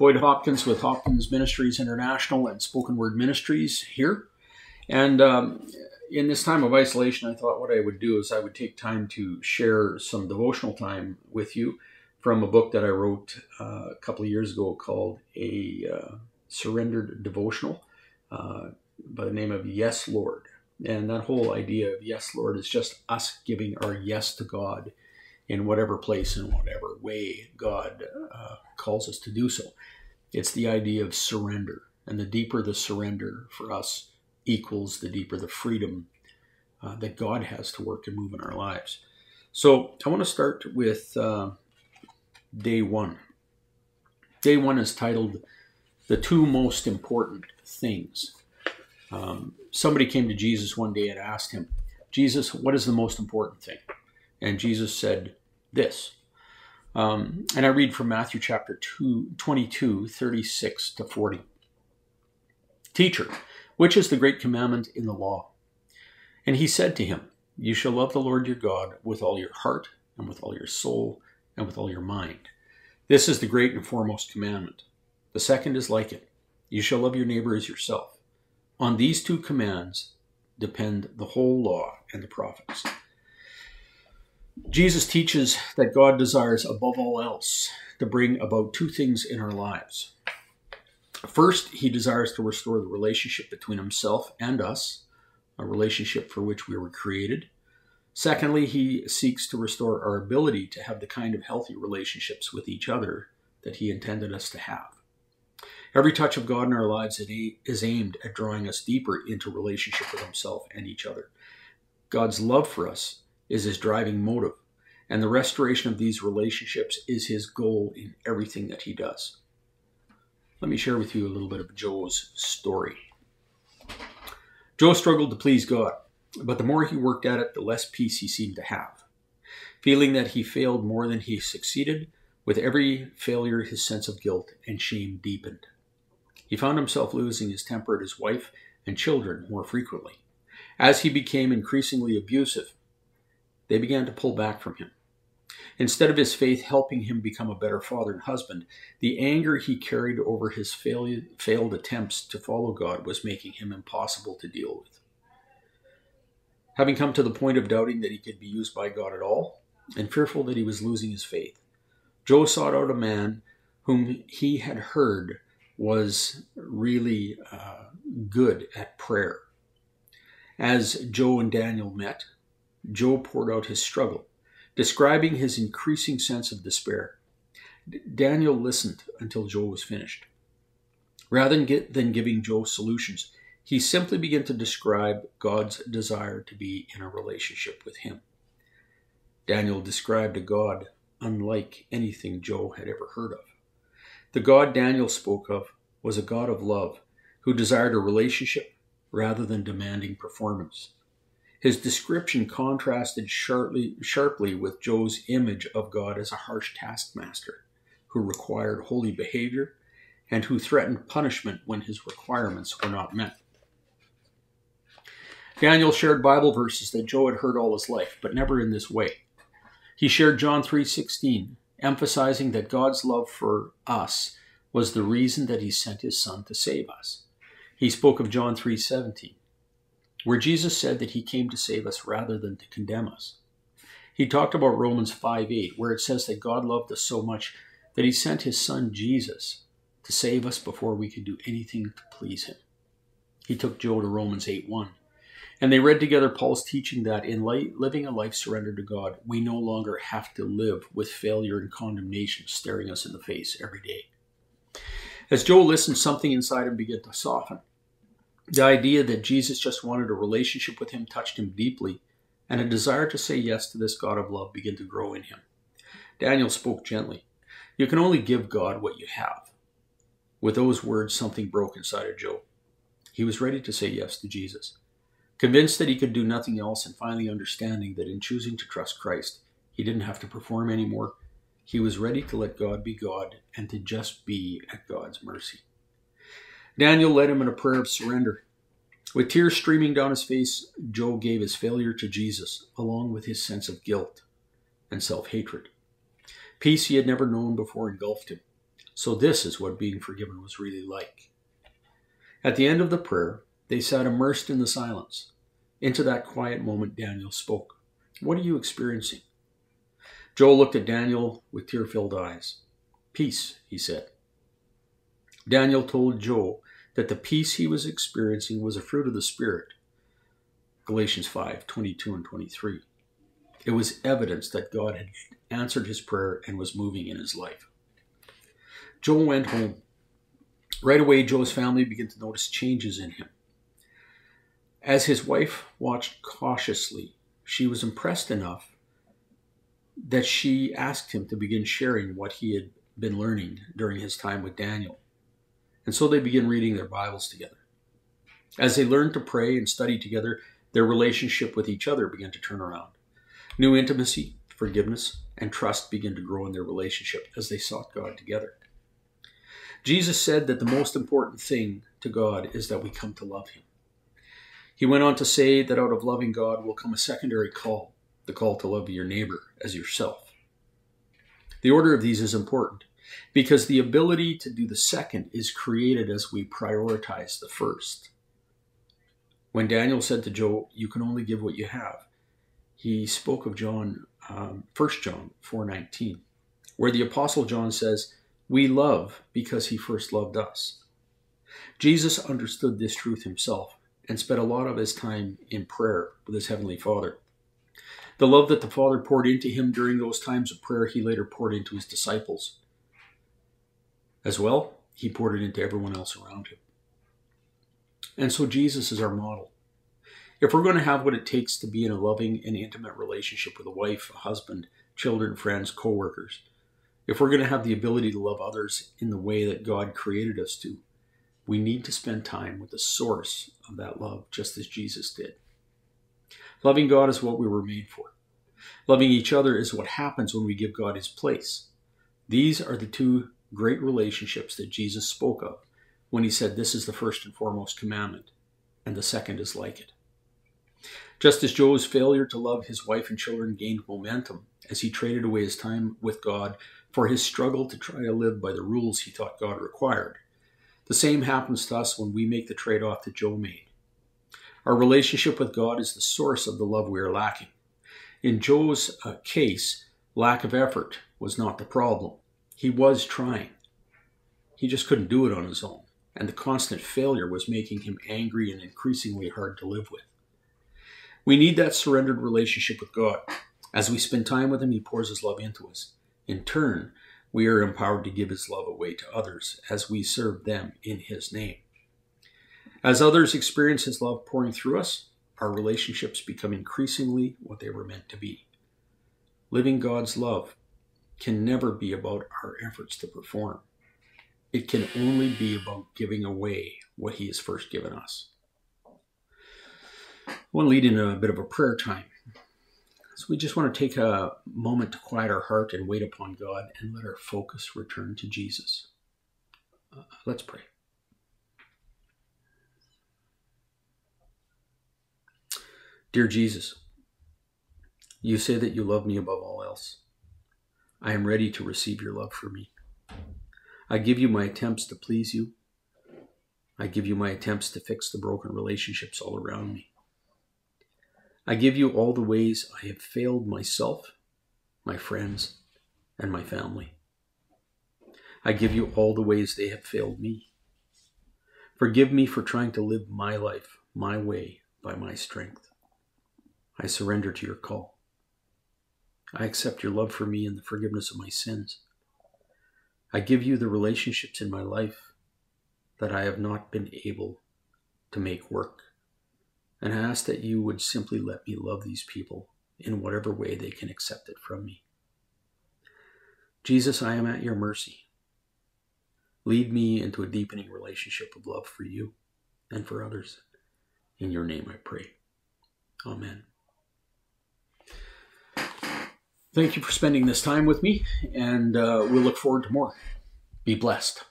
Boyd Hopkins with Hopkins Ministries International and Spoken Word Ministries here. And um, in this time of isolation, I thought what I would do is I would take time to share some devotional time with you from a book that I wrote uh, a couple of years ago called A uh, Surrendered Devotional uh, by the name of Yes, Lord. And that whole idea of Yes, Lord is just us giving our yes to God in whatever place and whatever way God uh, calls us to do so. It's the idea of surrender. And the deeper the surrender for us equals the deeper the freedom uh, that God has to work and move in our lives. So I want to start with uh, day one. Day one is titled The Two Most Important Things. Um, somebody came to Jesus one day and asked him, Jesus, what is the most important thing? And Jesus said, this. Um, and I read from Matthew chapter 2, 22, 36 to 40. Teacher, which is the great commandment in the law? And he said to him, You shall love the Lord your God with all your heart, and with all your soul, and with all your mind. This is the great and foremost commandment. The second is like it You shall love your neighbor as yourself. On these two commands depend the whole law and the prophets. Jesus teaches that God desires above all else to bring about two things in our lives. First, he desires to restore the relationship between himself and us, a relationship for which we were created. Secondly, he seeks to restore our ability to have the kind of healthy relationships with each other that he intended us to have. Every touch of God in our lives is aimed at drawing us deeper into relationship with himself and each other. God's love for us is his driving motive, and the restoration of these relationships is his goal in everything that he does. Let me share with you a little bit of Joe's story. Joe struggled to please God, but the more he worked at it, the less peace he seemed to have. Feeling that he failed more than he succeeded, with every failure his sense of guilt and shame deepened. He found himself losing his temper at his wife and children more frequently. As he became increasingly abusive, they began to pull back from him. Instead of his faith helping him become a better father and husband, the anger he carried over his failed, failed attempts to follow God was making him impossible to deal with. Having come to the point of doubting that he could be used by God at all, and fearful that he was losing his faith, Joe sought out a man whom he had heard was really uh, good at prayer. As Joe and Daniel met, Joe poured out his struggle, describing his increasing sense of despair. D- Daniel listened until Joe was finished. Rather than, get, than giving Joe solutions, he simply began to describe God's desire to be in a relationship with him. Daniel described a God unlike anything Joe had ever heard of. The God Daniel spoke of was a God of love who desired a relationship rather than demanding performance. His description contrasted sharply, sharply with Joe's image of God as a harsh taskmaster who required holy behavior and who threatened punishment when his requirements were not met. Daniel shared Bible verses that Joe had heard all his life, but never in this way. He shared John 3:16, emphasizing that God's love for us was the reason that he sent his son to save us. He spoke of John 3:17, where Jesus said that he came to save us rather than to condemn us. He talked about Romans 5 8, where it says that God loved us so much that he sent his son Jesus to save us before we could do anything to please him. He took Joe to Romans 8 1. And they read together Paul's teaching that in light, living a life surrendered to God, we no longer have to live with failure and condemnation staring us in the face every day. As Joe listened, something inside him began to soften. The idea that Jesus just wanted a relationship with him touched him deeply, and a desire to say yes to this God of love began to grow in him. Daniel spoke gently. You can only give God what you have. With those words, something broke inside of Joe. He was ready to say yes to Jesus. Convinced that he could do nothing else, and finally understanding that in choosing to trust Christ, he didn't have to perform anymore, he was ready to let God be God and to just be at God's mercy. Daniel led him in a prayer of surrender. With tears streaming down his face, Joe gave his failure to Jesus, along with his sense of guilt and self hatred. Peace he had never known before engulfed him. So, this is what being forgiven was really like. At the end of the prayer, they sat immersed in the silence. Into that quiet moment, Daniel spoke. What are you experiencing? Joel looked at Daniel with tear filled eyes. Peace, he said. Daniel told Joel that the peace he was experiencing was a fruit of the Spirit. Galatians 5 22 and 23. It was evidence that God had answered his prayer and was moving in his life. Joel went home. Right away, Joel's family began to notice changes in him. As his wife watched cautiously, she was impressed enough that she asked him to begin sharing what he had been learning during his time with Daniel. And so they began reading their Bibles together. As they learned to pray and study together, their relationship with each other began to turn around. New intimacy, forgiveness, and trust began to grow in their relationship as they sought God together. Jesus said that the most important thing to God is that we come to love Him. He went on to say that out of loving God will come a secondary call, the call to love your neighbor as yourself. The order of these is important because the ability to do the second is created as we prioritize the first. When Daniel said to Job, You can only give what you have, he spoke of John, um, 1 John 4.19, where the Apostle John says, We love because he first loved us. Jesus understood this truth himself and spent a lot of his time in prayer with his Heavenly Father. The love that the Father poured into him during those times of prayer, he later poured into his disciples. As well, he poured it into everyone else around him. And so Jesus is our model. If we're going to have what it takes to be in a loving and intimate relationship with a wife, a husband, children, friends, co-workers, if we're going to have the ability to love others in the way that God created us to, we need to spend time with the source of that love, just as Jesus did. Loving God is what we were made for. Loving each other is what happens when we give God his place. These are the two great relationships that Jesus spoke of when he said, This is the first and foremost commandment, and the second is like it. Just as Joe's failure to love his wife and children gained momentum as he traded away his time with God for his struggle to try to live by the rules he thought God required, the same happens to us when we make the trade off that Joe made. Our relationship with God is the source of the love we are lacking. In Joe's uh, case, lack of effort was not the problem. He was trying. He just couldn't do it on his own, and the constant failure was making him angry and increasingly hard to live with. We need that surrendered relationship with God. As we spend time with Him, He pours His love into us. In turn, we are empowered to give His love away to others as we serve them in His name. As others experience His love pouring through us, our relationships become increasingly what they were meant to be. Living God's love can never be about our efforts to perform. It can only be about giving away what He has first given us. I want to lead in a bit of a prayer time. So we just want to take a moment to quiet our heart and wait upon God and let our focus return to Jesus. Uh, let's pray. Dear Jesus, you say that you love me above all else. I am ready to receive your love for me. I give you my attempts to please you. I give you my attempts to fix the broken relationships all around me. I give you all the ways I have failed myself, my friends, and my family. I give you all the ways they have failed me. Forgive me for trying to live my life my way by my strength. I surrender to your call. I accept your love for me and the forgiveness of my sins. I give you the relationships in my life that I have not been able to make work and I ask that you would simply let me love these people in whatever way they can accept it from me. Jesus, I am at your mercy. Lead me into a deepening relationship of love for you and for others. In your name I pray. Amen. Thank you for spending this time with me, and uh, we'll look forward to more. Be blessed.